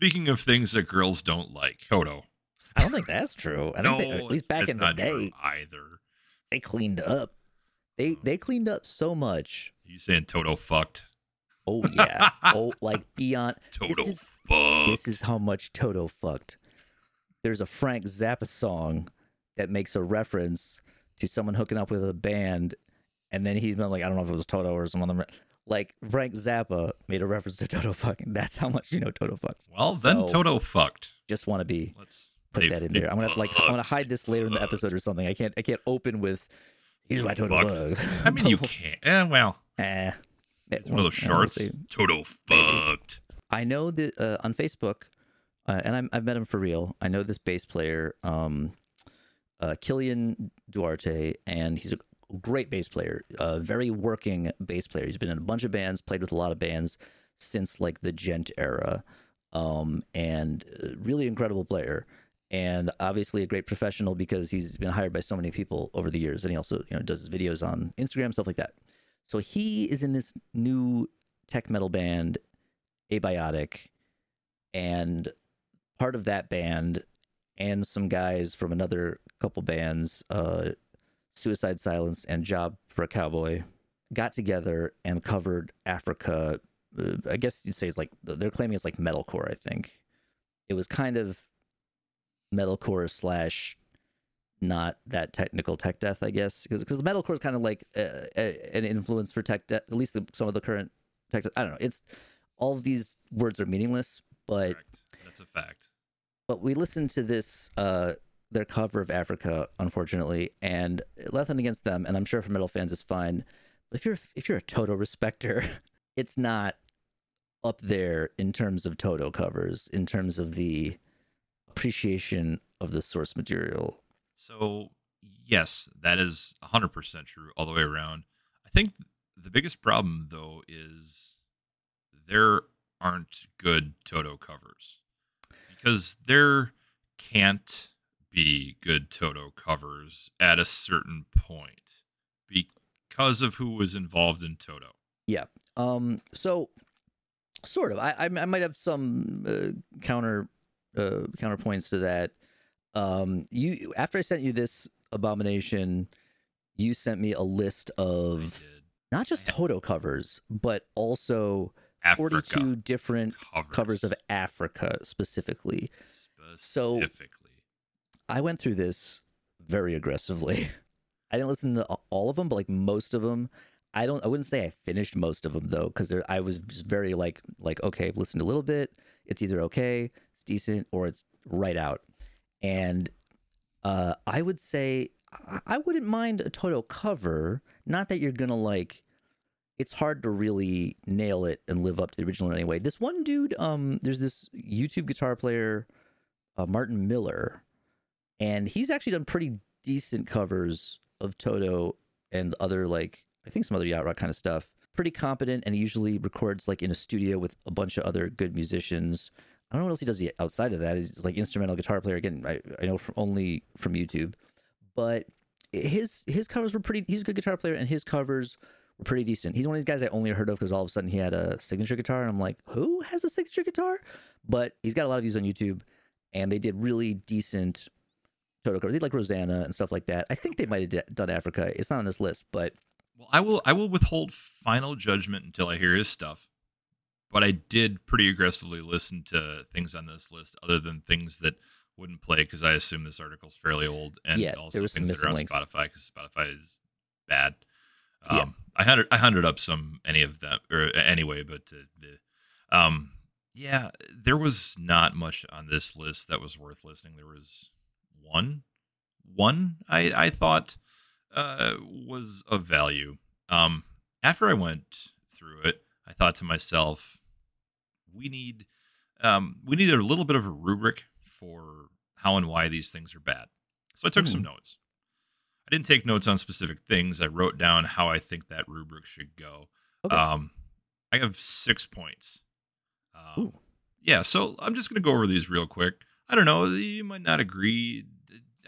Speaking of things that girls don't like, Toto. I don't think that's true. I no, think at least back in the day, either. they cleaned up. They hmm. they cleaned up so much. You saying Toto fucked? Oh yeah. oh, like beyond. Toto This is, fucked. this is how much Toto fucked. There's a Frank Zappa song that makes a reference to someone hooking up with a band, and then he's been like, I don't know if it was Toto or some other. Like Frank Zappa made a reference to Toto fucking. That's how much you know Toto fucks. well, then So- Toto fucked. Just want to be Let's put that in there. I'm gonna have, like I'm gonna hide this later in the episode or something. I can't I can't open with here's my Toto Fucked. fuck. I mean, you can't. Eh, well, Eh. it's one of those shorts. Toto fucked. I know that uh, on Facebook, uh, and I'm, I've met him for real. I know this bass player, um, uh, Killian Duarte, and he's a great bass player, uh, very working bass player. He's been in a bunch of bands, played with a lot of bands since like the Djent era, um, and really incredible player. And obviously a great professional because he's been hired by so many people over the years, and he also you know does his videos on Instagram stuff like that. So he is in this new tech metal band abiotic and part of that band and some guys from another couple bands uh suicide silence and job for a cowboy got together and covered africa uh, i guess you'd say it's like they're claiming it's like metalcore i think it was kind of metalcore slash not that technical tech death i guess because because metalcore is kind of like uh, a, an influence for tech death at least the, some of the current tech i don't know it's all of these words are meaningless but Correct. That's a fact. but we listened to this uh their cover of Africa, unfortunately, and nothing against them, and I'm sure for metal fans it's fine. But if you're if you're a Toto respecter, it's not up there in terms of Toto covers, in terms of the appreciation of the source material. So, yes, that is 100% true all the way around. I think the biggest problem, though, is there aren't good Toto covers because there can't be good Toto covers at a certain point because of who was involved in Toto. Yeah. Um. So, sort of. I I, I might have some uh, counter uh, counterpoints to that. Um. You after I sent you this abomination, you sent me a list of not just Toto covers, but also Africa 42 different covers, covers of Africa specifically. So- specifically. I went through this very aggressively. I didn't listen to all of them, but like most of them. I don't. I wouldn't say I finished most of them though, because I was just very like like okay, I've listened a little bit. It's either okay, it's decent, or it's right out. And uh, I would say I- wouldn't mind a Toto cover. Not that you're gonna like. It's hard to really nail it and live up to the original anyway. This one dude, um, there's this YouTube guitar player, uh, Martin Miller, and he's actually done pretty decent covers of Toto and other like I think some other yacht rock kind of stuff. Pretty competent, and he usually records like in a studio with a bunch of other good musicians. I don't know what else he does outside of that. He's like instrumental guitar player. Again, I, I know from, only from YouTube, but his his covers were pretty. He's a good guitar player, and his covers were pretty decent. He's one of these guys I only heard of because all of a sudden he had a signature guitar, and I'm like, who has a signature guitar? But he's got a lot of views on YouTube, and they did really decent Toto covers. They like Rosanna and stuff like that. I think they might have d- done Africa. It's not on this list, but Well, I will I will withhold final judgment until I hear his stuff. But I did pretty aggressively listen to things on this list other than things that wouldn't play because I assume this article's fairly old and Yeah, also there was some things that are on links. Spotify because Spotify is bad. Yeah. Um, I hunted I hunted up some any of them or anyway, but uh, the, um, yeah, there was not much on this list that was worth listening. There was one, one I I thought uh, was of value. Um, after I went through it, I thought to myself, we need um, we need a little bit of a rubric for how and why these things are bad. So I took some notes. I didn't take notes on specific things. I wrote down how I think that rubric should go. Okay. Um, I have six points. Um, yeah, so I'm just going to go over these real quick. I don't know. You might not agree.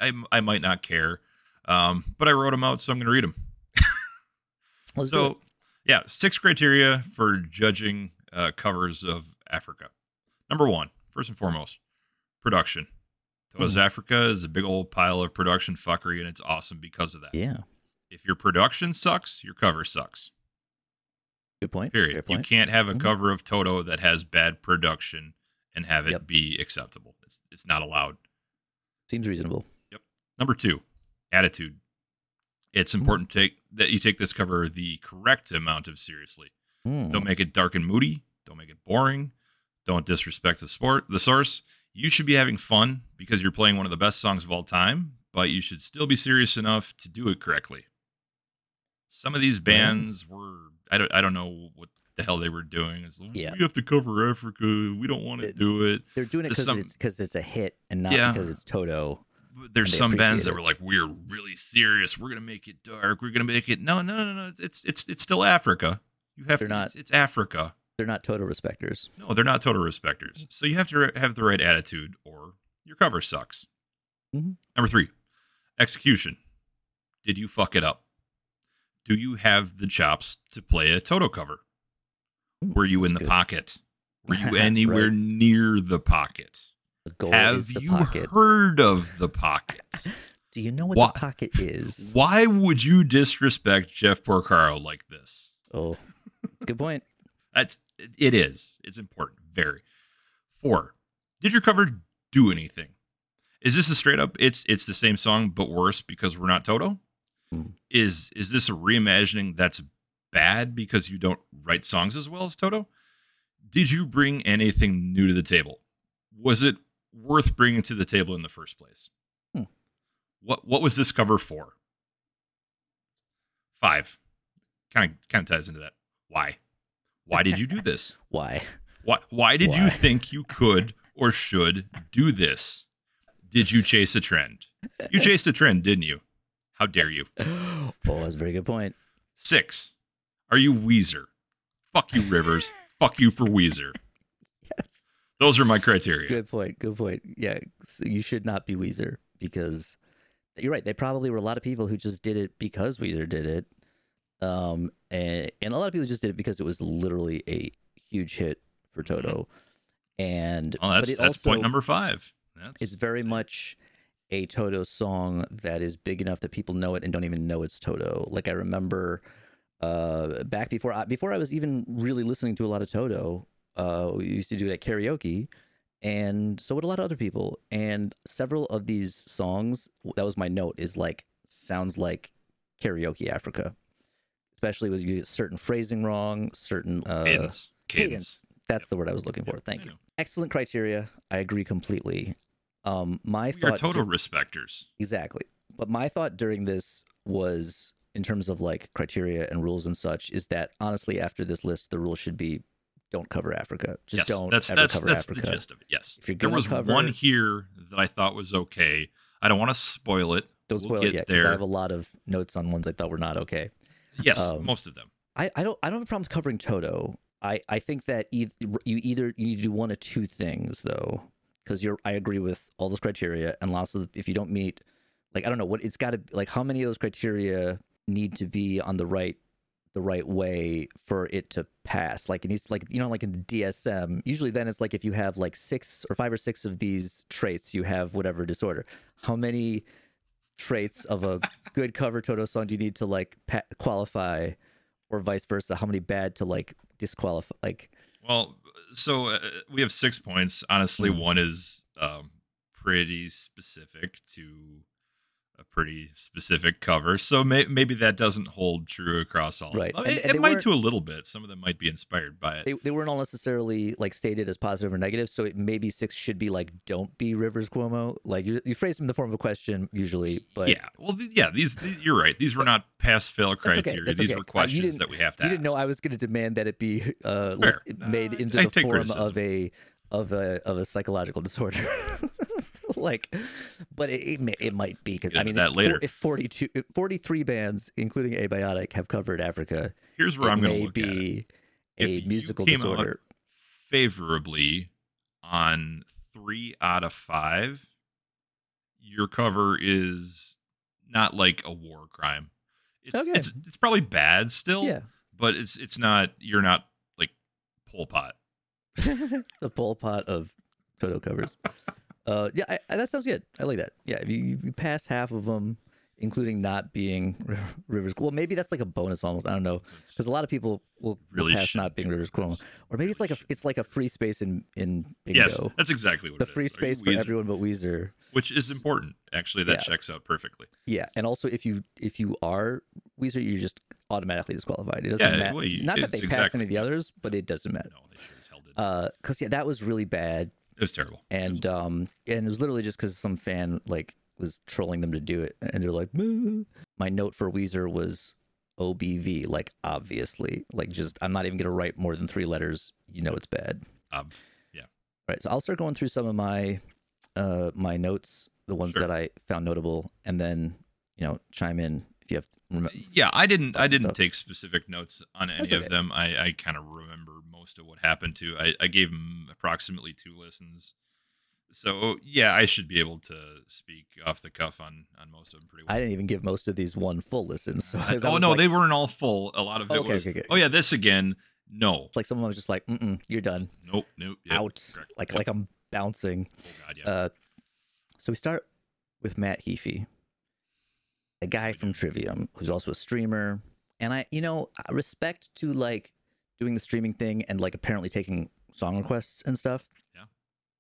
I, I might not care. Um, but I wrote them out, so I'm going to read them. let's. So, yeah, six criteria for judging uh, covers of Africa. Number one, first and foremost, production. Toto's Mhm. Africa is a big old pile of production fuckery, and it's awesome because of that. Yeah. If your production sucks, your cover sucks. Good point. Period. Good You can't have a Mhm. cover of Toto that has bad production and have it Yep. be acceptable. It's it's not allowed. Seems reasonable. Yep. Number two, attitude. It's important to take that you take this cover the correct amount of seriously. Hmm. Don't make it dark and moody. Don't make it boring. Don't disrespect the sport, the source. You should be having fun because you're playing one of the best songs of all time, but you should still be serious enough to do it correctly. Some of these bands were I don't I don't know what the hell they were doing. It's, Yeah. We have to cover Africa. We don't want to do it. They're doing it because it's because it's a hit and not Yeah. because it's Toto. But There's some bands appreciate that were like, "We're really serious. We're gonna make it dark. We're gonna make it." No, no, no, no. It's it's it's, still Africa. You have They're to. not- It's, it's Africa. They're not Toto respecters. No, they're not Toto respecters. So you have to have the right attitude, or your cover sucks. Mhm. Number three, execution. Did you fuck it up? Do you have the chops to play a Toto cover? Mm, Were you in that's the good. pocket? Were you anywhere Right. near the pocket? The goal have the you pocket. heard of the pocket? Do you know what Wha- the pocket is? Why would you disrespect Jeff Porcaro like this? Oh, that's a good point. That's it is. It's important. Very. Four. Did your cover do anything? Is this a straight up it's it's the same song but worse because we're not Toto? Hmm. Is is this a reimagining that's bad because you don't write songs as well as Toto? Did you bring anything new to the table? Was it worth bringing to the table in the first place? Hmm. What what was this cover for? Five. Kind of kind of ties into that. Why? Why did you do this? Why? Why why did you think you could or should do this? Did you chase a trend? You chased a trend, didn't you? How dare you? oh, that's a very good point. Six. Are you Weezer? Fuck you, Rivers. Fuck you for Weezer. Yes. Those are my criteria. Good point. Good point. Yeah, so you should not be Weezer because you're right. They probably were a lot of people who just did it because Weezer did it, um, and and a lot of people just did it because it was literally a huge hit for Toto. And Oh, but that's it that's also, point number five. That's, It's very that's much a Toto song that is big enough that people know it and don't even know it's Toto. Like I remember uh, back before I, before I was even really listening to a lot of Toto, uh, we used to do it at karaoke, and so would a lot of other people. And several of these songs, that was my note, is like sounds like karaoke Africa, especially with you get certain phrasing wrong, certain uh, cadence. cadence. That's Yep. the word I was looking for. Yep, Thank I you. know. Excellent criteria. I agree completely. Um, my We are thought total dur- respecters. exactly, but my thought during this was in terms of like criteria and rules and such is that honestly, after this list, the rule should be don't cover Africa. Just yes, don't that's ever that's cover that's Africa. the gist of it. Yes, If you're there was cover- one here that I thought was okay. I don't want to spoil it. Don't We'll spoil it yet because there. I have a lot of notes on ones I thought were not okay. Yes, um, most of them. I, I don't I don't have problems covering Toto. I, I think that you either you need to do one of two things though, because you're I agree with all those criteria and lots of if you don't meet, like I don't know what it's got to like how many of those criteria need to be on the right the right way for it to pass. Like it needs like you know like in the DSM usually then it's like if you have like six or five or six of these traits you have whatever disorder. How many traits of a good cover Toto song do you need to like pa- qualify? or vice versa how many bad to like disqualify like Well, so uh, we have six points. Honestly, Mhm. one is um, pretty specific to a pretty specific cover. So may- maybe that doesn't hold true across all. Right. Of them. And- It, and it might to a little bit. Some of them might be inspired by it. they, they weren't all necessarily like stated as positive or negative so it maybe six should be like don't be rivers cuomo like you, you phrase them in the form of a question usually but yeah. Well, th- yeah. These, these you're right. These were not pass fail criteria. that's These okay. were Uh, questions didn't- that we have to you ask. didn't know i was going to demand that it be uh list- made I- into I the form criticism. of a of a of a psychological disorder like but it, it, may, it might be because i mean that if, later. if 42 if 43 bands including abiotic have covered africa Here's where it I'm going to may look at it. be If a you musical disorder favorably on three out of five, your cover is not like a war crime. It's Okay. it's it's probably bad still, yeah but it's it's not you're not like Pol Pot. the Pol Pot of Toto covers. Uh, yeah, I, I- that sounds good. I like that. Yeah, if you, you pass half of them, including not being Rivers. Well, maybe that's like a bonus almost. I don't know because a lot of people will, Really pass shouldn't being Rivers Cuomo, or maybe it's like a it's like a free space in in bingo. yes, that's exactly what the it is. free you space for Weezer? everyone but Weezer. which is important. Actually, that Yeah. checks out perfectly. Yeah, and also if you if you are Weezer, you're just automatically disqualified. It doesn't Yeah, matter. well, you- Not that they pass exactly any of the others, but it doesn't matter. No, they sure as hell did. Uh, yeah, that was really bad. It was terrible. And um and it was literally just because some fan like was trolling them to do it and they're like "Moo." my note for weezer was obv like obviously like just i'm not even gonna write more than three letters you know it's bad Um, right so i'll start going through some of my uh my notes the ones Sure. that i found notable and then you know chime in if you have rem- yeah, I didn't. I didn't take specific notes on any That's of them. I, I kind of remember most of what happened to. I, I gave him approximately two listens, so yeah, I should be able to speak off the cuff on on most of them pretty well. i didn't even give most of these one full listen so I- oh no, like, they weren't all full. A lot of it Okay, was. okay, okay. Oh yeah, this again. No, like someone was just like Mm-mm, you're done nope, nope. Yep, out correct. like Yep. like i'm bouncing Oh god, yeah. Uh, so we start with Matt Heafy, a guy from Trivium who's also a streamer, and I, you know, respect to like doing the streaming thing and like apparently taking song requests and stuff. Yeah.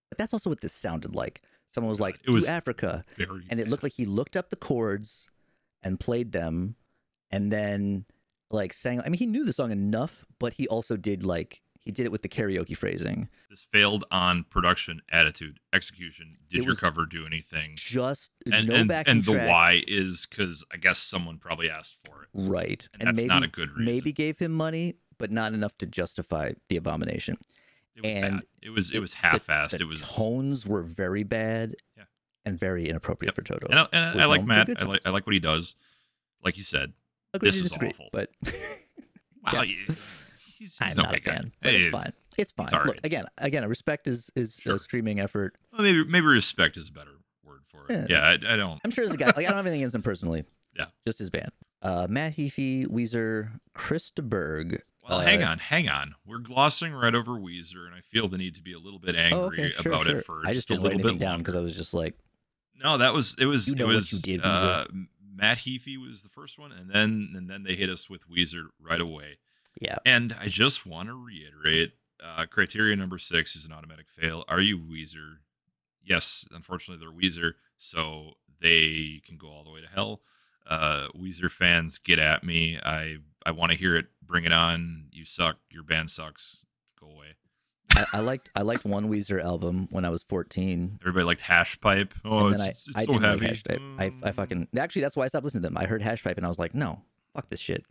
but that's also what this sounded like. Someone was like, It was- "Do Africa," Very. and it looked like he looked up the chords and played them, and then like sang. I mean, he knew the song enough, but he also did like he did it with the karaoke phrasing. this failed on production, attitude, execution. Did your cover do anything? Just And no and, backing and the track. why is because I guess someone probably asked for it, Right. and, that's maybe, not a good reason. maybe gave him money, but not enough to justify the abomination. it was and bad. It was it, it- was half-assed. The it was tones were very bad Yeah. and very inappropriate for Toto. and I, and I like Matt. I like I like what he does. Like you said, Agree this is disagree, awful. But wow, Yeah. you- he's, he's I'm no not a fan. But it's fine. It's fine. all Look, again, again, respect is is Sure. a streaming effort. well, maybe maybe respect is a better word for it. Yeah. Yeah, I, I don't. I'm sure as a guy, like I don't have anything against him personally. Yeah. Just his band. Uh, Matt Heafy, Weezer, Chris de Burgh. Well, Uh, hang on, hang on. We're glossing right over Weezer, and I feel the need to be a little bit angry Oh, okay, sure, about sure. it for I just just a little bit down because I was just like, No, that was it was You know it was did, uh, Matt Heafy was the first one, and then and then they hit us with Weezer right away. Yeah, And I just want to reiterate: uh, criteria number six is an automatic fail. Are you Weezer? Yes, unfortunately they're Weezer, so they can go all the way to hell. Uh, Weezer fans, get at me. I I want to hear it. Bring it on. You suck. Your band sucks. Go away. I, I liked I liked one Weezer album when I was 14. Everybody liked Hash Pipe. Oh, it's, I, it's I so heavy. like. I, I Mm. fucking actually that's why I stopped listening to them. I heard Hash Pipe and I was like, no, fuck this shit.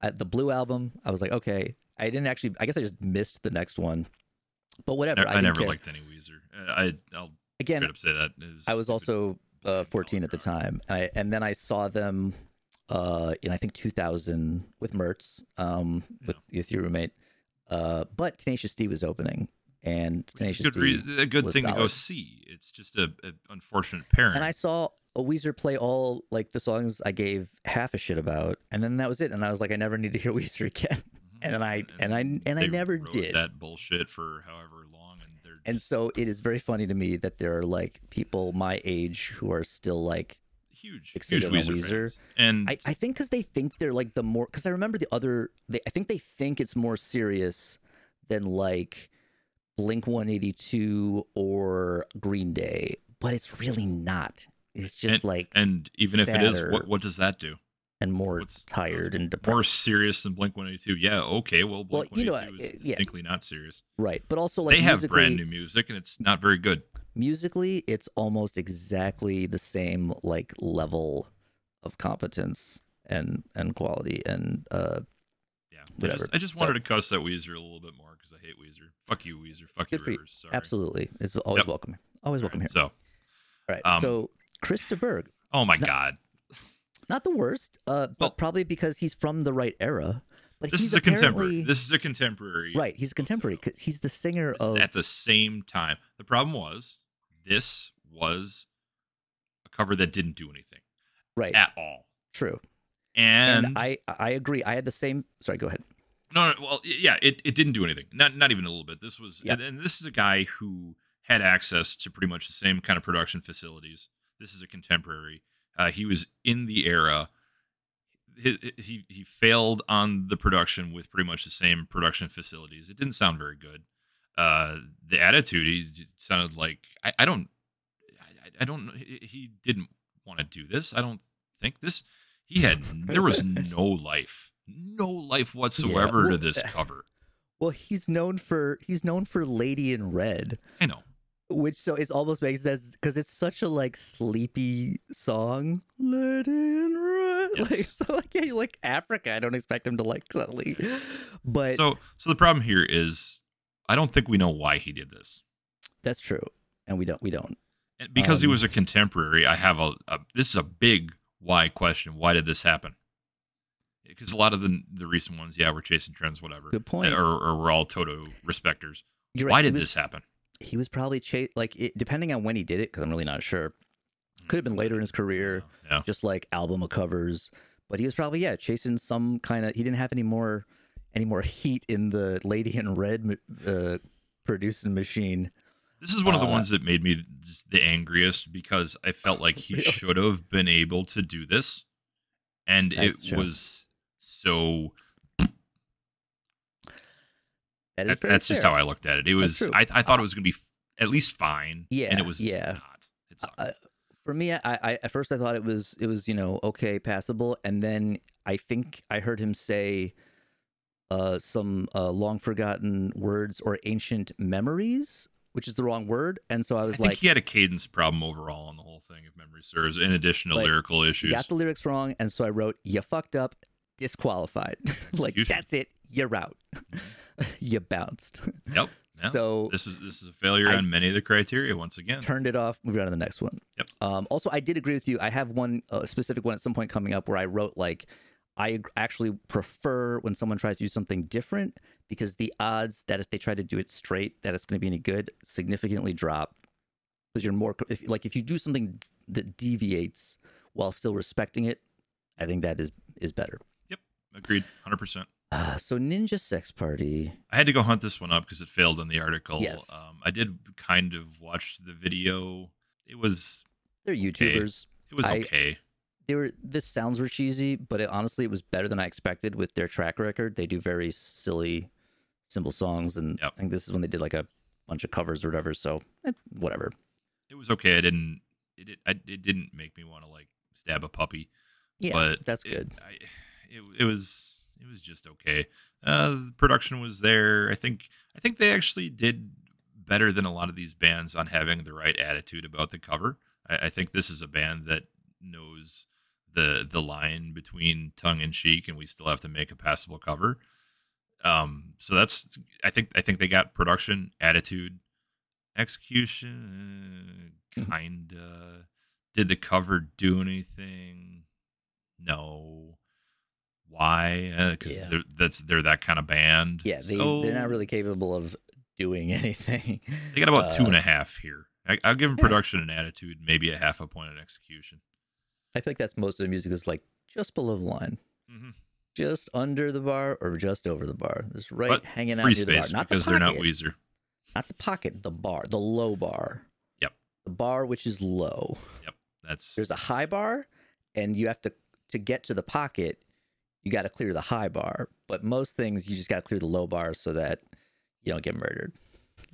I, the Blue album, I was like, okay. I didn't actually. I guess I just missed the next one, but whatever. I, I, I never care. liked any Weezer. I I'll Again, say that. It I was also uh, 14 at the time, and, I, and then I saw them uh, in I think 2000 with Mertz, um, with, with your roommate. Uh, but Tenacious D was opening, and Tenacious good D, rea- a good was thing to go see. It's just a, a unfortunate parent. and I saw a Weezer play all like the songs I gave half a shit about, and then that was it. And I was like, I never need to hear Weezer again. Mm-hmm. And then I- and I- and I never did. that bullshit for however long, and they're And so it is very funny to me that there are like people my age who are still like huge, huge Weezer, Weezer. And I, I think because they think they're like the more because I remember the other they I think they think it's more serious than like Blink 182 or Green Day, but it's really not. It's just like and even if it is, what what does that do? and more what's- tired and More serious than Blink One Eighty Two? Yeah, okay. Well, Well, Blink you know, One Eighty Two is yeah. distinctly not serious. Right, but also like they have brand new music, and it's not very good. musically, it's almost exactly the same like level of competence and and quality and uh Yeah, I just, I just So- wanted to cuss at Weezer a little bit more because I hate Weezer. Fuck you, Weezer. Fuck you, Good for you. Rivers. Sorry. absolutely it's always Yep. welcome. Always All welcome right, here. So, All right, um, so Chris de Burgh, oh my No, god, not the worst, uh, but Well- probably because he's from the right era. But this he's is a contemporary. This is a contemporary. right. He's a contemporary because he's the singer of at the same time. The problem was this was a cover that didn't do anything right. at all. True, And, and, I I agree. I had the same. Sorry, go ahead. no, no, well, yeah, it, it didn't do anything. Not not even a little bit. This was, Yeah. and, and this is a guy who had access to pretty much the same kind of production facilities. This is a contemporary. Uh, he was in the era. He, he he failed on the production with pretty much the same production facilities. It didn't sound very good. Uh, the attitude he sounded like I, I don't I, I don't he, he didn't want to do this. I don't think this. He had there was no life, no life whatsoever well, to this cover. Well, he's known for he's known for Lady in Red. I know. Which so it almost makes sense because it's such a like sleepy song. Red. Yes. Like so like yeah, you like Africa. I don't expect him to like suddenly. But So so the problem here is I don't think we know why he did this. that's true. And we don't we don't. And because he Um, was a contemporary, I have a, a this is a big why question. Why did this happen? Eh, because a lot of the the recent ones, yeah, we're chasing trends, whatever. Good point. Eh, or, or we're all Toto respecters. You're. Why He did was- this happen? He was probably chase like it, depending on when he did it because I'm really not sure. Could have been later in his career. Yeah. just like album of covers. But he was probably yeah chasing some kind of. He didn't have any more any more heat in the Lady in Red uh, producing machine. This is one of the Uh, ones that made me the angriest because I felt like he Really? should have been able to do this, and That's it true. was so. That is That, that's just how I looked at it. It was. I, I thought it was going to be f- at least fine. Yeah, and it was yeah. not. It sucked. I- For me, I, I at first I thought it was it was you know okay passable, and then I think I heard him say uh, some uh, long forgotten words or ancient memories, which is the wrong word, and so I I was think like, he had a cadence problem overall on the whole thing, if memory serves, in addition to Like, lyrical issues. got the lyrics wrong, and so I wrote you fucked up, disqualified. like You should- that's it, you're out, you bounced. Yep. Yeah. So this is this is a failure I- on many of the criteria once again. turned it off. Moving on to the next one. Yep. Um, also, I did agree with you. I have one uh, specific one at some point coming up where I wrote like, I actually prefer when someone tries to do something different because the odds that if they try to do it straight, that it's going to be any good, significantly drop. Because you're more if, like if you do something that deviates while still respecting it, I think that is is better. Yep. Agreed, hundred percent. Uh, so Ninja Sex Party. I had to go hunt this one up because it failed in the article. Yes. Um, I did kind of watch the video. It was They're YouTubers. it was I- okay. they were The sounds were cheesy, but it, honestly, it was better than I expected with their track record. They do very silly, simple songs, and Yep. I think this is when they did like a bunch of covers or whatever. So eh, whatever. It was okay. I didn't. It did, I, it didn't make me want to like stab a puppy. Yeah, but that's it- good. I, it, it was it was just okay. Uh, the production was there. I think I think they actually did better than a lot of these bands on having the right attitude about the cover. I, I think this is a band that knows the the line between tongue and cheek, and we still have to make a passable cover. Um, so that's I think I think they got production, attitude, execution, uh, kinda. Did the cover do anything? No. Why? Because Yeah. they're that's they're that kind of band. Yeah, they So, they're not really capable of doing anything. They got about two and uh, a half here. I, I'll give them yeah. production and attitude, maybe a half a point in execution. I think that's most of the music is like just below the line, hmm just under the bar or just over the bar. Just right But hanging out Free near the bar, space not because the they're not Weezer. not the pocket, the bar, the low bar. Yep. The bar which is low. Yep that's There's a high bar, and you have to to get to the pocket. You got to clear the high bar, but most things you just got to clear the low bar so that you don't get murdered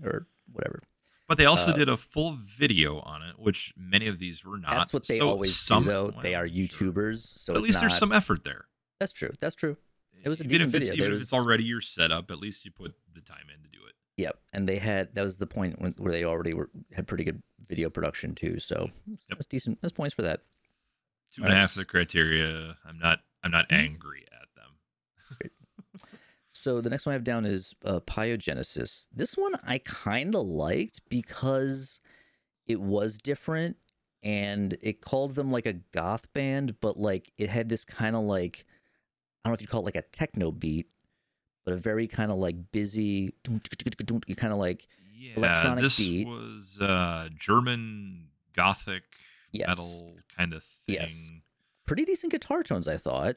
or whatever. But they also uh, did a full video on it, which many of these were not. That's what they So always some, do, though. they well, are sure. YouTubers, so at least there's some effort there. That's true. That's true. It was a even decent if it's video. even There if it's already your setup, at least you put the time in to do it. Yep, and they had that was the point when, where they already were had pretty good video production too. So Yep. that's decent. That's points for that. Two and a half of the criteria. I'm not. I'm not Mhm. angry at them. So the next one I have down is uh, Pyogenesis. This one I kind of liked because it was different and it called them like a goth band, but like it had this kind of like I don't know if you'd call it like a techno beat, but a very kind of like busy, you kind of like Yeah, Electronic this beat. was uh, German gothic Yes. metal kind of thing. Yes. Pretty decent guitar tones. I thought,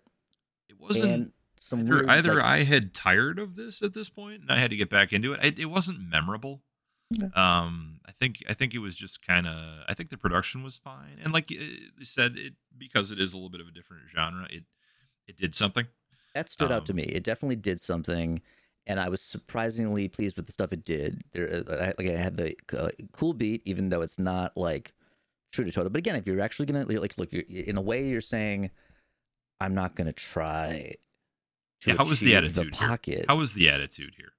It wasn't and some either. weird either like- I had tired of this at this point, and I had to get back into it. I, it wasn't memorable. Okay. Um, I think I think it was just kind of I think the production was fine, and like uh, you said, it because it is a little bit of a different genre. It it did something. That stood out to Um, me. It definitely did something, and I was surprisingly pleased with the stuff it did. There, uh, I, like I had the uh, cool beat, even though it's not like true to Toto. But again, if you're actually gonna like look, you're, in a way, you're saying, I'm not gonna try. To Yeah, how was the attitude here? pocket. How was the attitude here?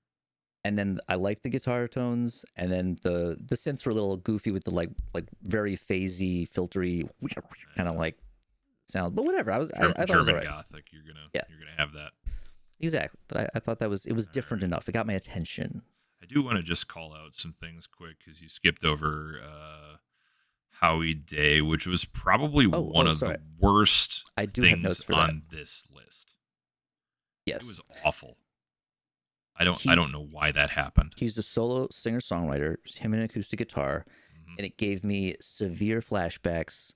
and then I liked the guitar tones, and then the the synths were a little goofy with the like like very phasey, filtery kind of like sound. But whatever, I was I, German, I thought it was German. Gothic. You're gonna Yeah. you're gonna have that. Exactly, but I, I thought that was it was All different right. enough. It got my attention. I do want to just call out some things quick because you skipped over uh, Howie Day, which was probably Oh, one oh, of sorry. the worst I do have things notes for that. on this list. Yes, It was awful. I don't He- I don't know why that happened. he's a solo singer songwriter. Him and an acoustic guitar, Mhm. and it gave me severe flashbacks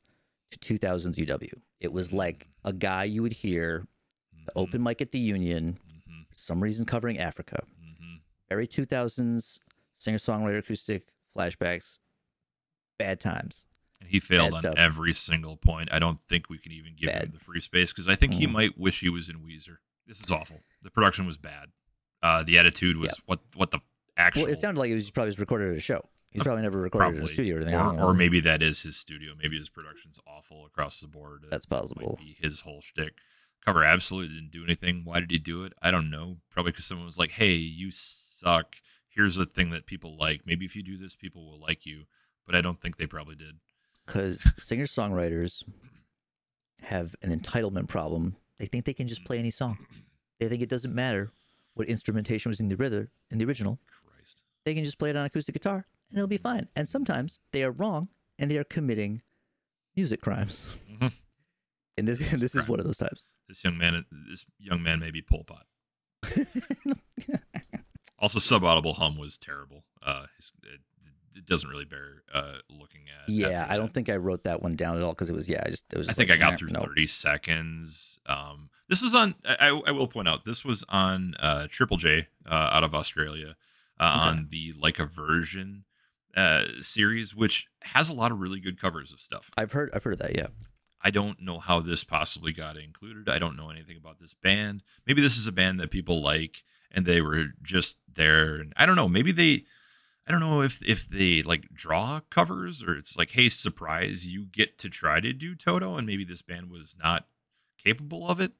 to 2000s UW. It was like a guy you would hear the Mhm. open mic at the Union, Mhm. for some reason covering Africa. Mhm. very 2000s singer songwriter acoustic flashbacks bad times And he failed Bad on stuff. every single point. I don't think we can even give Bad. him the free space because I think he Mhm. might wish he was in Weezer. This is awful. The production was bad. Uh, the attitude was what what the actual well it sounded like it was probably was recorded at a show he's probably never recorded at a studio or anything I or, don't know. or maybe that is his studio. Maybe his production's awful across the board. It that's might possible be his whole shtick. Cover absolutely didn't do anything. Why did he do it? I don't know. Probably because someone was like, "Hey, you suck. Here's a thing that people like. Maybe if you do this, people will like you." But I don't think they probably did. Because singer songwriters have an entitlement problem they think they can just play any song they think it doesn't matter what instrumentation was in the rhythm in the original Christ. they can just play it on acoustic guitar and it'll be fine and sometimes they are wrong and they are committing music crimes Mhm. and this this is one of those times This young man, this young man may be Pol Pot. Also, subaudible hum was terrible. Uh, his, it, doesn't really bear uh looking at. Yeah, I don't think I wrote that one down at all because it was yeah. I just it was. I think like, I got through no. 30 seconds. Um, this was on. I, I will point out this was on uh, Triple J uh, out of Australia uh, Okay. on the like a version uh, series, which has a lot of really good covers of stuff. I've heard I've heard of that. Yeah, I don't know how this possibly got included. I don't know anything about this band. Maybe this is a band that people like and they were just there. And I don't know. Maybe they. I don't know if if they like draw covers or it's like, hey, surprise, you get to try to do Toto, and maybe this band was not capable of it.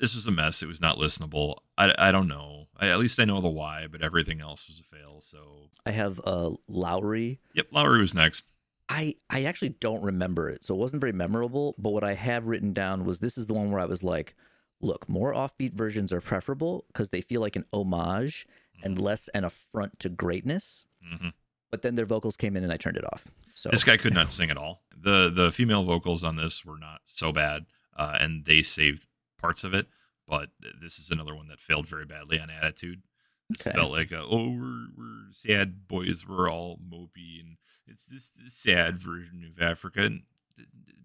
This was a mess. It was not listenable. I, I don't know. I, at least I know the why, but everything else was a fail. So, I have uh Lowry. yep, Lowry was next. I I actually don't remember it, so it wasn't very memorable. But what I have written down was this is the one where I was like, look, more offbeat versions are preferable because they feel like an homage and less an affront to greatness. hmm But then their vocals came in and I turned it off. So This guy could not sing at all. the The female vocals on this were not so bad, uh, and they saved parts of it. But this is another one that failed very badly on attitude. This Okay. felt like, a, oh, we're we're sad boys. We're all mopey, and it's this, this sad version of Africa. And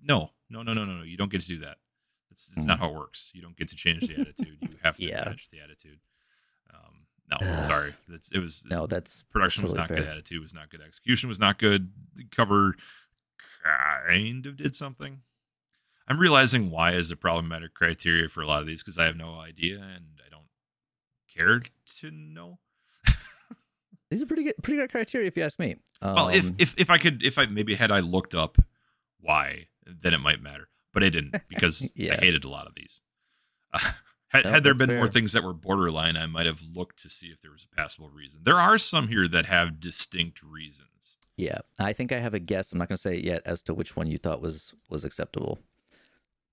no, no, no, no, no, no. You don't get to do that. That's that's not how it works. You don't get to change the attitude. You have to Mm. Yeah. attach the attitude. Um, no, sorry. That's it was no, that's production was totally not good attitude was not good execution was not good. The cover kind of did something. I'm realizing why is a problematic criteria for a lot of these because i have no idea and i don't care to know. These are pretty good pretty good criteria if you ask me. well if, Um, if if i could if i maybe had i looked up why then it might matter but i didn't because i hated a lot of these had, No, had there been more things that were borderline i might have looked to see if there was a passable reason there are some here that have distinct reasons Yeah, I think I have a guess. I'm not going to say it yet as to which one you thought was was acceptable.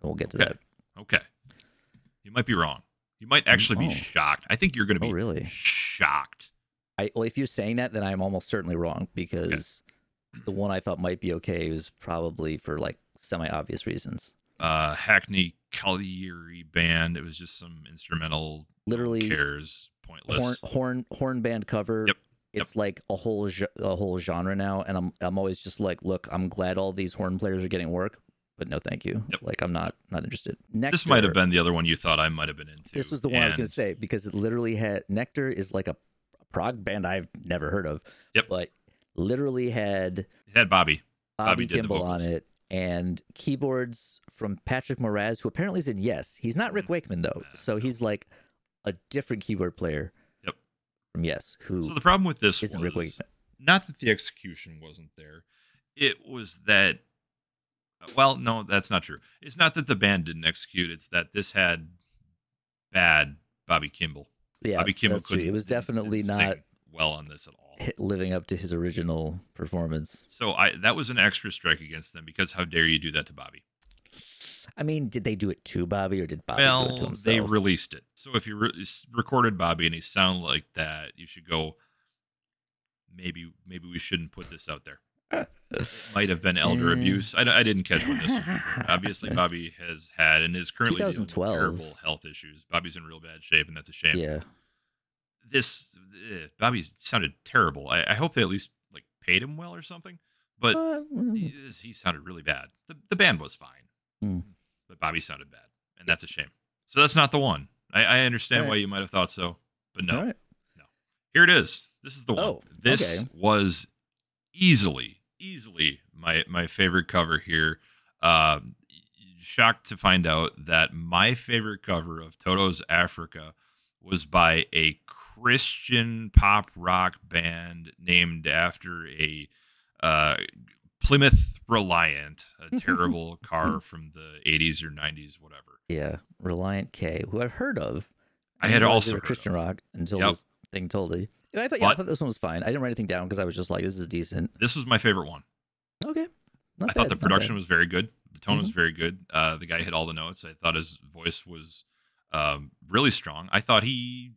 We'll get to that. Okay. You might be wrong. You might actually be oh. shocked. I think you're going to Oh, be really? shocked. I well, if you're saying that, then I'm almost certainly wrong because the one I thought might be okay was probably for like semi obvious reasons. Uh, Hackney Colliery band. It was just some instrumental. Literally, cares. Pointless. horn horn horn band cover. Yep, It's like a whole a whole genre now, and I'm I'm always just like, look, I'm glad all these horn players are getting work, but no, thank you. Yep. Like I'm not not interested. Nektar, This might have been the other one you thought I might have been into. This was the one I was going to say because it literally had Nektar is like a, a prog band I've never heard of. Yep. But literally had It had Bobby. Bobby, Bobby Kimball on it and keyboards from Patrick Moraz, who apparently is in Yes. He's not Rick Mm. Wakeman though, so he's like a different keyboard player. Yep. From Yes, who So the problem with this isn't Rick was Wakeman. not that the execution wasn't there. It was that well, no, that's not true. It's not that the band didn't execute, it's that this had bad Bobby Kimball. Yeah, Bobby Kimball that's true. It was definitely not sing well on this at all. living up to his original performance. So I that was an extra strike against them because how dare you do that to Bobby? I mean, did they do it to Bobby or did Bobby do it to well, himself? they released it. So if you re- recorded Bobby and he sound like that, you should go. Maybe maybe we shouldn't put this out there. Might have been elder Eh. abuse. I, I didn't catch when this was recorded. Obviously, Bobby has had and is currently dealing with terrible health issues. Bobby's in real bad shape, and that's a shame. yeah. This eh, Bobby sounded terrible. I, I hope they at least like paid him well or something. But Uh, mm, he, he sounded really bad. The, the band was fine, Hmm. but Bobby sounded bad, and that's a shame. So that's not the one. I, I understand why you might have thought so, but no. right. Here it is. This is the one. Oh, this okay. was easily, easily my my favorite cover here. Um, shocked to find out that my favorite cover of Toto's Africa was by a Christian pop rock band named after a uh, Plymouth Reliant, a terrible car from the 80s or 90s, whatever. Yeah. Relient K, who I've heard of. I had also heard Christian of. rock until Yep. this thing told me. And I thought, yeah, I thought this one was fine. I didn't write anything down because I was just like, this is decent. This was my favorite one. Okay. Not I thought the production was very good. The tone was Mhm. very good. Uh, the guy hit all the notes. I thought his voice was um, really strong. I thought he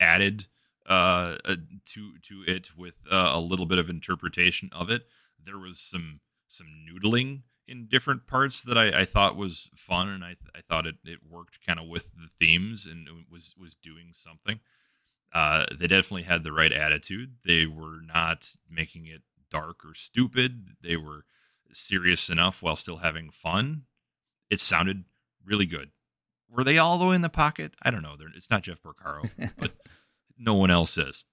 added uh, to to it with uh, a little bit of interpretation of it. There was some some noodling in different parts that I, I thought was fun, and I I thought it, it worked kind of with the themes and was was doing something. Uh, they definitely had the right attitude. They were not making it dark or stupid. They were serious enough while still having fun. It sounded really good. Were they all the way in the pocket? I don't know. They're, it's not Jeff Porcaro, but no one else is.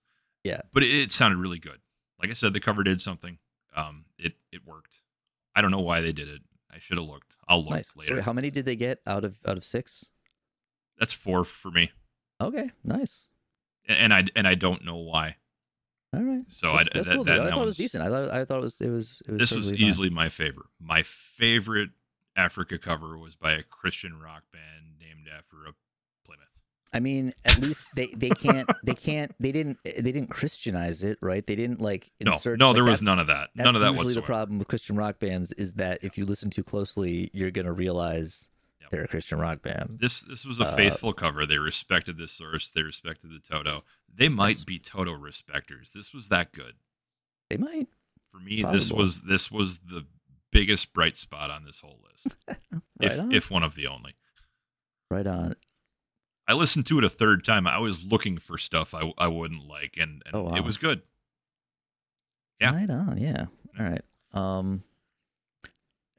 Yeah. But it, it sounded really good. Like I said, the cover did something. Um, it it worked. I don't know why they did it. I should have looked. I'll look nice. later. So how many did they get out of out of six? That's four for me, Okay, nice. and, and I and I don't know why. All right. So that's, I that's that, cool. that, I thought it was decent. I thought I thought it was it was it was. this was perfectly fine. easily my favorite. My favorite Africa cover was by a Christian rock band named after a Plymouth. I mean, at least they they can't they can't they didn't they didn't Christianize it, right? They didn't like No, insert. no, like, there was none of that. None of that whatsoever. the problem with Christian rock bands is that if you listen too closely, you're gonna realize Yep. they're a Christian rock band. This this was a Uh, faithful cover. They respected the source. They respected the Toto. They might be Toto respecters. This was that good They might. for me. This was this was the biggest bright spot on this whole list, Right if on. if one of the only. right on. I listened to it a third time. I was looking for stuff I, I wouldn't like, and, and Oh, wow. it was good. Yeah. Right on. Yeah. All right. Um,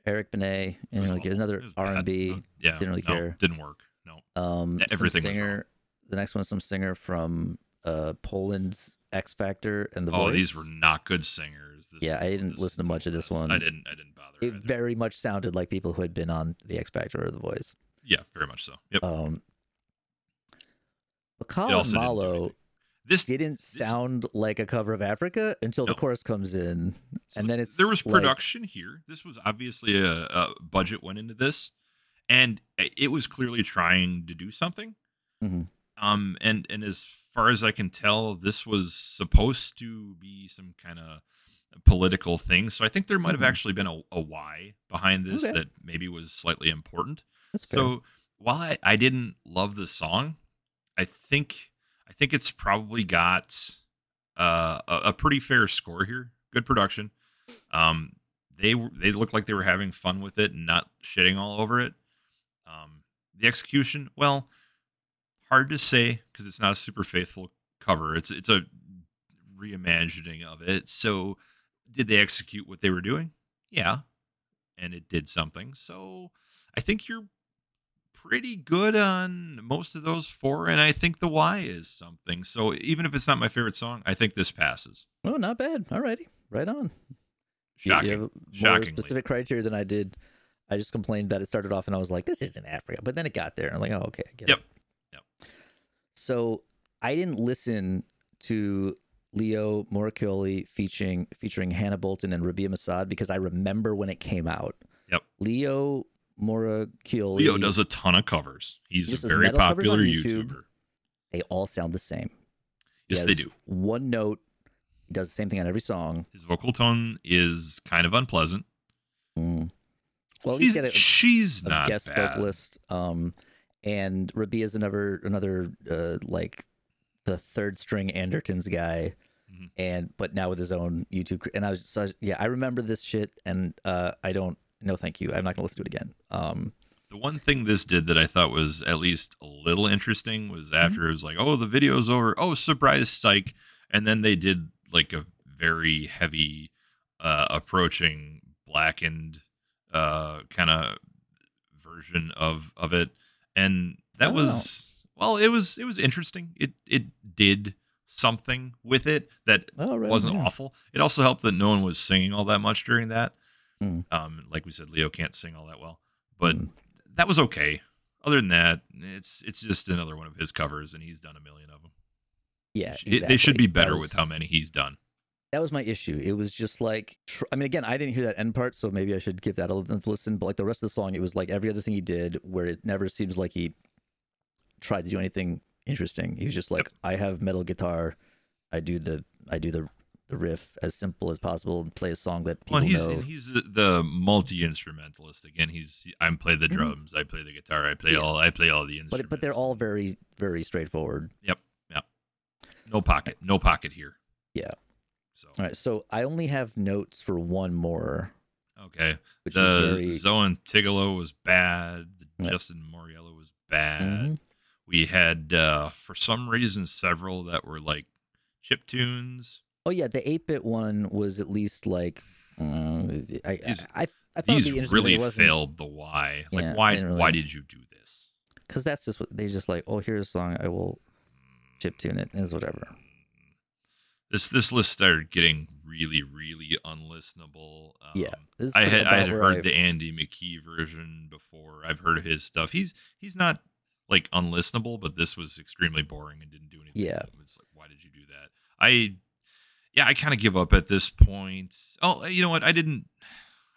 Eric Benet, It was and another R and B. Yeah, Didn't really no, care. Didn't work. No. Um, everything singer. The next one's some singer from uh Poland's X Factor and the Voice. oh, Voice. these were not good singers. This Yeah, was- I didn't this listen to much of this one. I didn't. I didn't bother. It either. very much sounded like people who had been on the X Factor or the Voice. yeah, very much so. Yep. Um, but Colin also didn't do Malo anything. This didn't sound like a cover of Africa until No. the chorus comes in, So and then it's there was like- production here. This was obviously a, a budget went into this, and it was clearly trying to do something. Mhm. Um, and and as far as I can tell, this was supposed to be some kind of political thing. So I think there might have Mhm. actually been a, a why behind this Okay. that maybe was slightly important. That's fair. So while I, I didn't love the song, I think I think it's probably got uh, a, a pretty fair score here. Good production. Um, they they looked like they were having fun with it and not shitting all over it. Um, the execution, well, hard to say because it's not a super faithful cover. It's it's a reimagining of it. So did they execute what they were doing? Yeah, and it did something. So I think you're pretty good on most of those four, and I think the Y is something. So even if it's not my favorite song, I think this passes. Oh, not bad. Alrighty, right on. You- Shocking. You have more Shockingly. specific criteria than I did. I just complained that it started off and I was like, this isn't Africa. But then it got there. I'm like, oh, okay, I get Yep. it. So I didn't listen to Leo Moracchioli featuring featuring Hannah Boulton and Rabea Massaad because I remember when it came out. Yep. Leo Moracchioli. Leo does a ton of covers. He's a very popular YouTube. YouTuber. They all sound the same. Yes, they do. One note. He does the same thing on every song. His vocal tone is kind of unpleasant. Mm. Well, she's, he's got a, she's a not guest bad. vocalist. Um, and Rabea is another another uh, like the third string Andertons guy, Mhm. and but now with his own YouTube. And I was so I was- yeah, I remember this shit, and uh, I don't. No, thank you. I'm not gonna listen to it again. Um, The one thing this did that I thought was at least a little interesting was Mm-hmm. after it was like, oh, the video's over. Oh, surprise, psych. And then they did like a very heavy, uh, approaching blackened, uh, kind of version of of it, and that Oh. was well, it was it was interesting. It it did something with it that oh, right, wasn't yeah. awful. It also helped that no one was singing all that much during that. Mm. Um, like we said, Leo can't sing all that well, but Mm. that was okay. Other than that, it's it's just another one of his covers, and he's done a million of them. Yeah, It- they should be better That with how many he's done. That was my issue. It was just like, tr- I mean, again, I didn't hear that end part, so maybe I should give that a listen. But like the rest of the song, it was like every other thing he did, where it never seems like he tried to do anything interesting. He was just like, I have metal guitar, I do the, I do the, the riff as simple as possible and play a song that people Well, he's know. he's the- multi instrumentalist again. He's I play the Mhm. drums, I play the guitar, I play Yeah. all I play all the instruments. but but they're all very very straightforward. Yep. Yep. No pocket, no pocket here. Yeah. So All right, so I only have notes for one more, okay, which the is very. Zoe Tigolo was bad. The Yep. Justin Moriello was bad. Mhm. We had uh for some reason several that were like chip tunes. Oh yeah, the eight bit one was at least like. Uh, I, These- I I I thought These really failed the why. Like Yeah, why really- why did you do this? because that's just what they just like. Oh, here's a song. I will chip tune it. Is whatever. This this list started getting really really unlistenable. Um, Yeah, I had I had heard I- the Andy McKee version before. I've heard his stuff. He's he's not like unlistenable, but this was extremely boring and didn't do anything. Yeah. it's like why did you do that? I yeah, I kind of give up at this point. Oh, you know what? I didn't.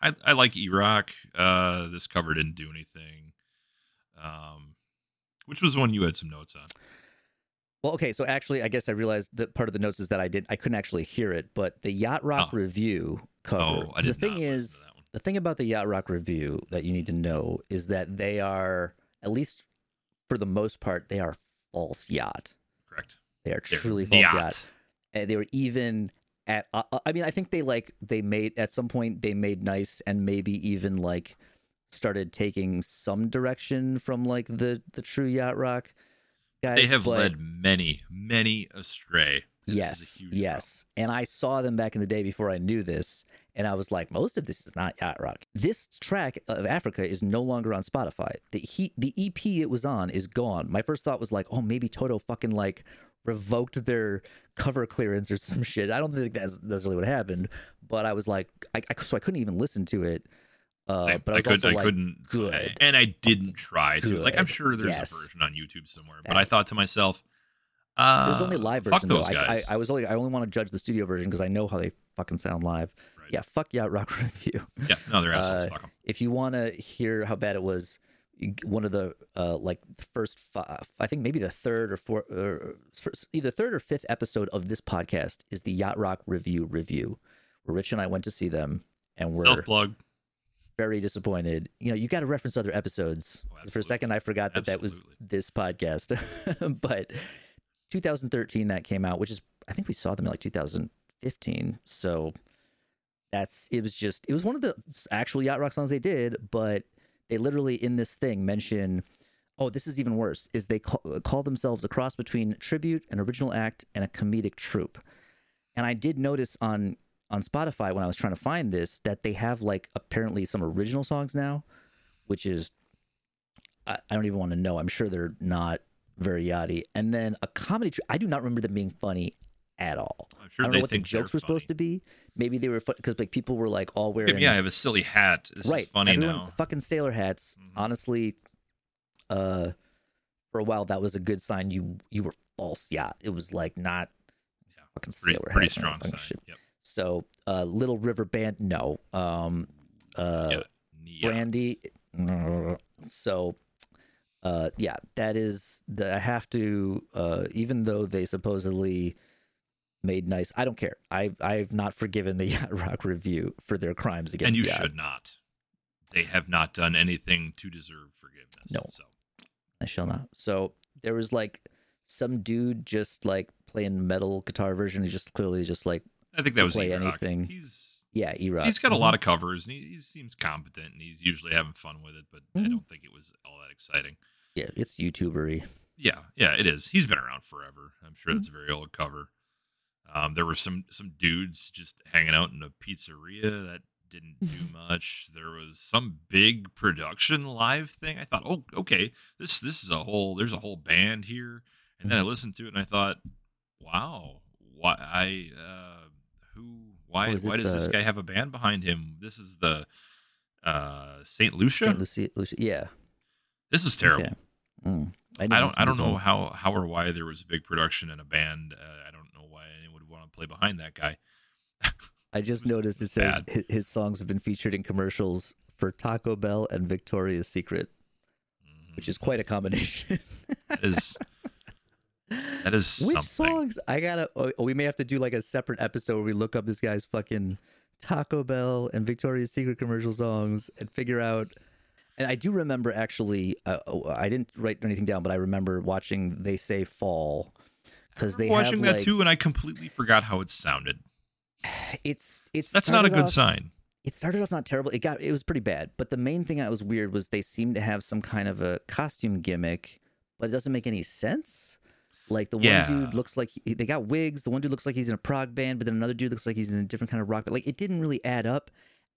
I I like E Rock. Uh, this cover didn't do anything. Um, which was one you had some notes on. Well, okay, so actually, I guess I realized that part of the notes is that I did I couldn't actually hear it, but the Yacht Rock Oh. Revue cover. Oh, I so did the thing not is, that one. the thing about the Yacht Rock Revue that you need to know is that they are, at least for the most part, they are false yacht. correct. They are They're truly false not. yacht. And they were even at. Uh, uh, I mean, I think they like they made at some point they made nice and maybe even like started taking some direction from like the the true yacht rock guys. They have led many, many astray. This Yes, yes. And I saw them back in the day before I knew this, and I was like, most of this is not yacht rock. This track of Africa is no longer on Spotify. The he, the EP it was on is gone. My first thought was like, oh, maybe Toto fucking like revoked their cover clearance or some shit. I don't think that's necessarily what happened, but I was like, I, I so I couldn't even listen to it. Uh, but I I, could, I like, couldn't, good. and I didn't try to. Like I'm sure there's Yes. a version on YouTube somewhere, but I thought to myself, uh, There's only live fuck version though. those I, I, guys. I was only I only want to judge the studio version because I know how they fucking sound live. Right. Yeah, fuck yacht rock Revue. yeah, no, they're assholes. Uh, fuck them. if you want to hear how bad it was, one of the uh, like the first five, I think maybe the third or fourth, or first, either third or fifth episode of this podcast is the Yacht Rock Revue review, where Rich and I went to see them and we're Self plug. Very disappointed. You know, you got to reference other episodes. Oh, For a second, I forgot that that was this podcast, but 2013 that came out, which is I think we saw them in like 2015. So that's it was just it was one of the actual yacht rock songs they did, but they literally in this thing mention. Oh, this is even worse. Is they call, call themselves a cross between tribute, an original act, and a comedic troupe. And I did notice on on Spotify when I was trying to find this that they have like apparently some original songs now, which is I, I don't even want to know. I'm sure they're not very yachty. And then a comedy. Tr- I do not remember them being funny at all. I'm sure I don't they know what the jokes were supposed to be. Maybe they were because like people were like all funny. wearing Yeah, I have a silly hat. This right is funny everyone- now. Fucking sailor hats. Mhm. Honestly, uh, for a while that was a good sign. You you were false yacht. It was like not Yeah, fucking Pretty, sailor pretty hat, strong sign. Yep. So, uh, Little River Band, no. Um, uh, yeah. Brandy, so, uh, yeah, that is the. I have to, uh, even though they supposedly made nice, I don't care. I've I've not forgiven the Yacht Rock Revue for their crimes against. and you should not. They have not done anything to deserve forgiveness. No. So I shall not. So there was like some dude just like playing metal guitar version. He just clearly just like I think that was play E-Rock. anything. He's yeah, E-Rock. he's got a Mhm. lot of covers and he, he seems competent and he's usually having fun with it. But I Mhm. don't think it was all that exciting. yeah, it's YouTubery. Yeah, yeah, it is. He's been around forever. I'm sure Mm-hmm. that's a very old cover. Um, there were some some dudes just hanging out in a pizzeria that didn't do much. There was some big production live thing. I thought, oh, okay, this this is a whole. There's a whole band here. And then I listened to it and I thought, wow, why I uh, who why why this, does this uh, guy have a band behind him? This is the uh Saint Lucia. Saint Lucia, Lucia. Yeah. this is terrible. Okay. Mm. I didn't don't. I don't know one. how how or why there was a big production and a band. Uh, I don't know why anyone would want to play behind that guy. I just was noticed it says bad. his songs have been featured in commercials for Taco Bell and Victoria's Secret, Mhm. which is quite a combination. Is that is Which something. songs? I gotta. Oh, we may have to do like a separate episode where we look up this guy's fucking Taco Bell and Victoria's Secret commercial songs and figure out. And I do remember actually. Uh, oh, I didn't write anything down, but I remember watching "They Say Fall" because they watching that like, too, and I completely forgot how it sounded. It's it's That's not a good off- sign. it started off not terrible. It got it was pretty bad. But the main thing that was weird was they seemed to have some kind of a costume gimmick, but it doesn't make any sense. Like the one Yeah. dude looks like he, they got wigs. The one dude looks like he's in a prog band, but then another dude looks like he's in a different kind of rock. But like it didn't really add up.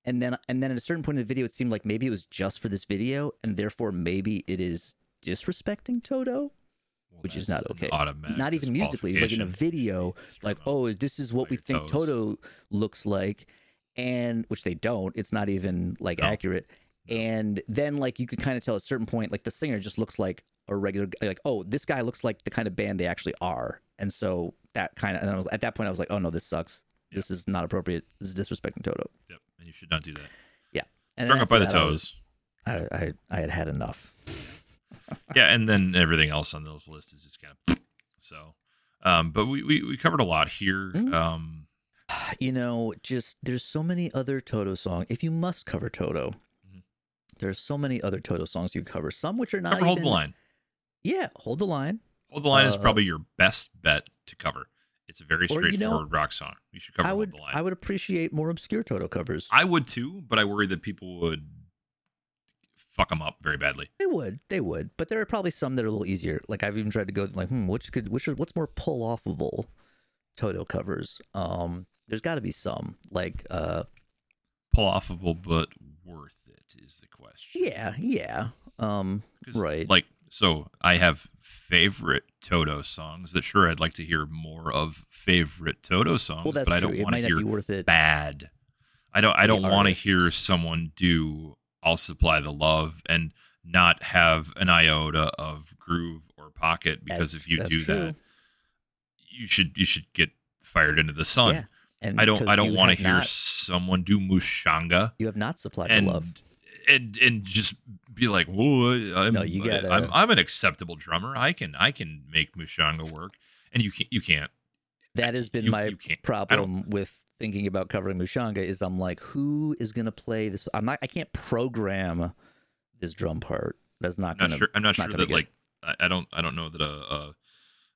And then and then at a certain point in the video, it seemed like maybe it was just for this video, and therefore maybe it is disrespecting Toto. Well, Which is not okay. Not even musically, like in a video, like oh this is what we think toes. toto looks like and which they don't it's not even like No. accurate No. and then like you could kind of tell at a certain point like the singer just looks like a regular like oh this guy looks like the kind of band they actually are and so that kind of and I was at that point I was like oh no this sucks Yeah. this is not appropriate this is disrespecting Toto Yep, and you should not do that. yeah and Strung up by the that, I was- toes. I, I I had had enough yeah, and then everything else on those lists is just kind of so. Um, but we, we we covered a lot here. Mhm. Um, you know, just there's so many other Toto songs. If you must cover Toto, Mhm. there's so many other Toto songs you cover. Some which are not cover hold the line. Yeah, hold the line. Hold the line is Uh, probably your best bet to cover. It's a very Or, you know, straightforward rock song. You should cover I would hold the line. I would appreciate more obscure Toto covers. I would too, but I worry that people would fuck them up very badly. they would, they would, but there are probably some that are a little easier. Like I've even tried to go like, hmm, which could which are, what's more pull offable Toto covers? Um, there's got to be some like uh, Pull offable, but worth it is the question. yeah, yeah, um, right. Like so, I have favorite Toto songs that sure I'd like to hear more of favorite Toto songs, well, but I don't want to hear worth it. bad. I don't. I don't want to hear someone do "I'll Supply the Love" and not have an iota of groove or pocket because That's- if you do true. that, you should you should get fired into the sun. Yeah, and I don't. I don't want to hear not- someone do mushanga you have not supplied and the love. and and just be like, "Whoa, I'm, No, you gotta- I'm I'm an acceptable drummer. I can I can make mushanga work." And you can't. You can't. That has been you- my you can't. I don't- problem with thinking about covering Mushanga is I'm like, who is gonna play this? I'm not. I can't program this drum part. That's not gonna. not sure. I'm not sure that like I, don't I don't know that a a,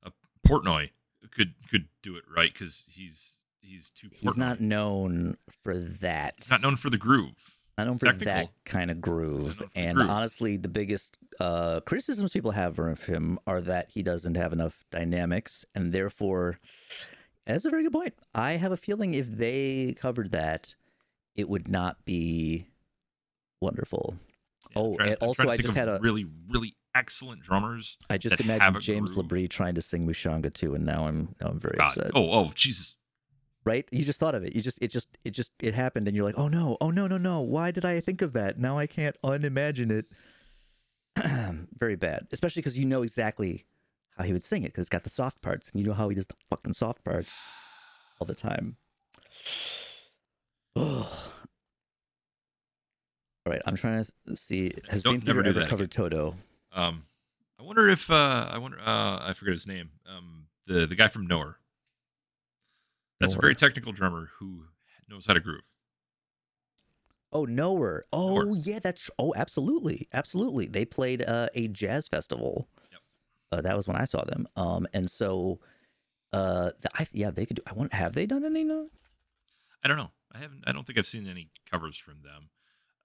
a Portnoy could could do it right because he's he's too. He's Portnoy. not known for that. He's not known for the groove. Not known He's for that kind of groove. known for the And groove. honestly, the biggest uh, criticisms people have of him are that he doesn't have enough dynamics, and therefore, that's a very good point. I have a feeling if they covered that, it would not be wonderful. Oh, and I'm also I just had a really, really excellent drummers. I just that have imagined a James groove. Labrie trying to sing Mushanga too, and now I'm now I'm very God. upset. Oh, oh, Jesus. Right? You just thought of it. You just it just it just it happened, and you're like, oh no, oh no, no, no. Why did I think of that? Now I can't unimagine it. very bad, especially because you know exactly how he would sing it because it's got the soft parts, and you know how he does the fucking soft parts all the time. Ugh. All right, I'm trying to see. Has Don't- Dream never ever covered Toto? Um, I wonder if uh, I wonder. Uh, I forget his name. Um, the the guy from Knower. That's a very technical drummer who knows how to groove. Oh, Knower. Oh, Knower. yeah, that's oh, absolutely, absolutely. They played uh, a jazz festival. Yep. Uh, that was when I saw them. Um, and so, uh, th- I yeah, they could. Do, I want. Have they done any? No. I don't know. I haven't. I don't think I've seen any covers from them.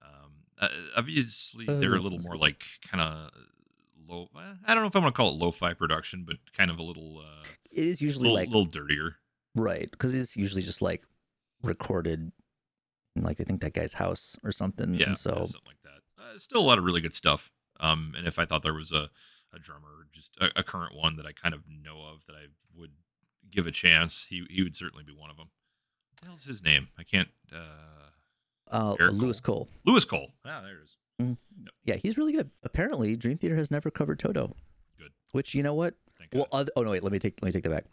Um, uh, obviously, they're a little more like kind of low. eh, I don't know if I'm gonna call it lo-fi production, but kind of a little, uh, It is usually little, like a little dirtier. Right because it's usually just like recorded, in, like I think that guy's house or something. Yeah, And so yeah, something like that. Uh, still a lot of really good stuff. Um, and if I thought there was a, a drummer, just a, a current one that I kind of know of that I would give a chance, he he would certainly be one of them. What the hell's his name? I can't. Uh, uh, Louis Cole. Louis Cole. Ah, there it is. Yeah, he's really good. Apparently, Dream Theater has never covered Toto. Good. Which you know what? Well, other, oh no, wait. Let me take let me take that back.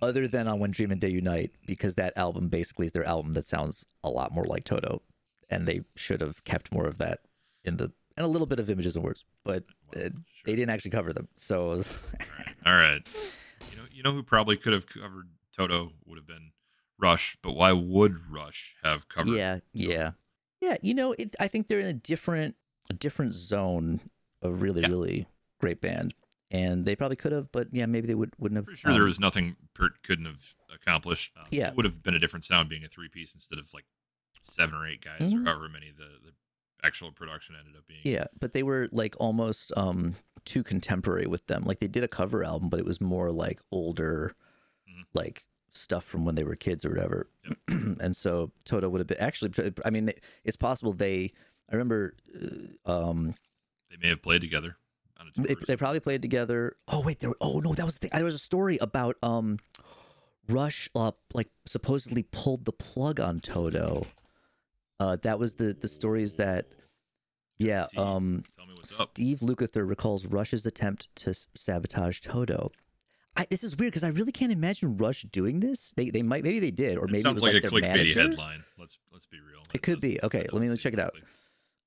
Other than on When Dream and Day Unite, because that album basically is their album that sounds a lot more like Toto, and they should have kept more of that in the and a little bit of images and words, but well, uh, sure. they didn't actually cover them. So was- All right. All right. You know, you know who probably could have covered Toto would have been Rush, but why would Rush have covered? yeah, yeah, yeah. You know, it, I think they're in a different a different zone of really Yeah. really great band, and they probably could have, but yeah, maybe they would wouldn't have. Pretty sure there um, was nothing Peart couldn't have accomplished. Um, Yeah. it would have been a different sound being a three piece instead of like seven or eight guys Mhm. or however many the, the actual production ended up being. Yeah, but they were like almost um too contemporary with them. Like they did a cover album, but it was more like older, Mhm. like stuff from when they were kids or whatever. and so Toto would have been actually. I mean, it's possible they. I remember. Uh, um, They may have played together tour. they, they probably played together. Oh wait, there. Oh no, that was the thing. There was a story about um, Rush up like supposedly pulled the plug on Toto. Uh, that was the the stories that. Yeah. Um. Tell me what's up. Steve Lukather recalls Rush's attempt to sabotage Toto. I, this is weird because I really can't imagine Rush doing this. They they might maybe they did or It maybe it sounds was like, like, a their clickbaity manager. headline. Let's let's be real. That It could be. Okay, let me- let me check it out. likely.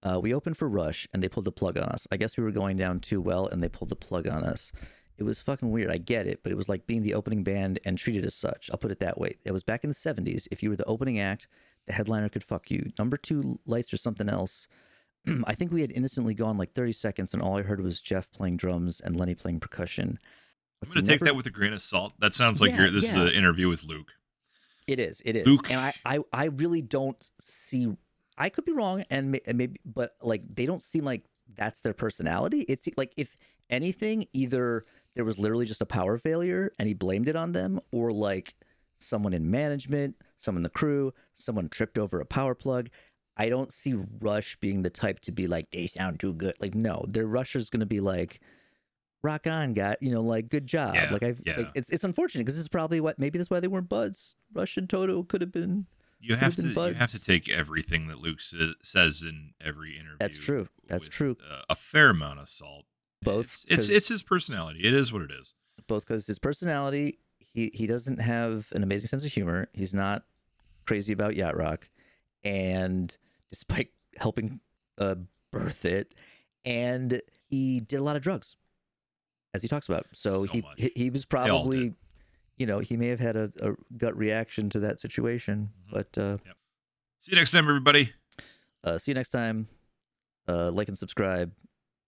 Uh, we opened for Rush and they pulled the plug on us. I guess we were going down too well and they pulled the plug on us. It was fucking weird. I get it, but it was like being the opening band and treated as such. I'll put it that way. It was back in the 70s. If you were the opening act, the headliner could fuck you. Number two lights or something else. I think we had innocently gone like 30 seconds and all I heard was Jeff playing drums and Lenny playing percussion. I'm going to take never- that with a grain of salt. That sounds like Yeah, you're, this yeah. is an interview with Luke. It is. It is. Luke. And I, I, I really don't see. I could be wrong, and maybe, but like they don't seem like that's their personality. It's like if anything, either there was literally just a power failure and he blamed it on them, or like someone in management, someone in the crew, someone tripped over a power plug. I don't see Rush being the type to be like they sound too good. Like no, their Rusher's going to be like rock on, guy. You know, like good job. Yeah, like I, yeah. like it's it's unfortunate because this is probably what maybe that's why they weren't buds. Rush and Toto could have been. You have to you have to take everything that Luke sa- says in every interview. That's true. That's with, true. Uh, a fair amount of salt. Both, It's, it's it's his personality. It is what it is. both because his personality, he he doesn't have an amazing sense of humor. He's not crazy about yacht rock, and despite helping uh, birth it, and he did a lot of drugs, as he talks about. So, So he, he he was probably. You know, he may have had a, a gut reaction to that situation. Mhm. But uh, See you next time, everybody. uh, see you next time. Uh, like and subscribe.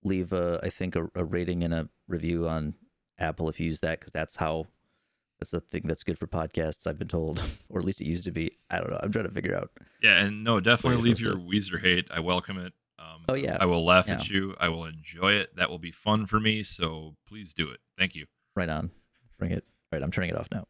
Leave, uh, I think, a, a rating and a review on Apple if you use that, because that's how that's the thing that's good for podcasts. I've been told, or at least it used to be. I don't know. I'm trying to figure out. Yeah, and no, definitely leave your supposed Weezer hate. I welcome it. Um, Oh, yeah. I will laugh Yeah. at you. I will enjoy it. That will be fun for me. So please do it. Thank you. Right on. Bring it. Right, I'm turning it off now.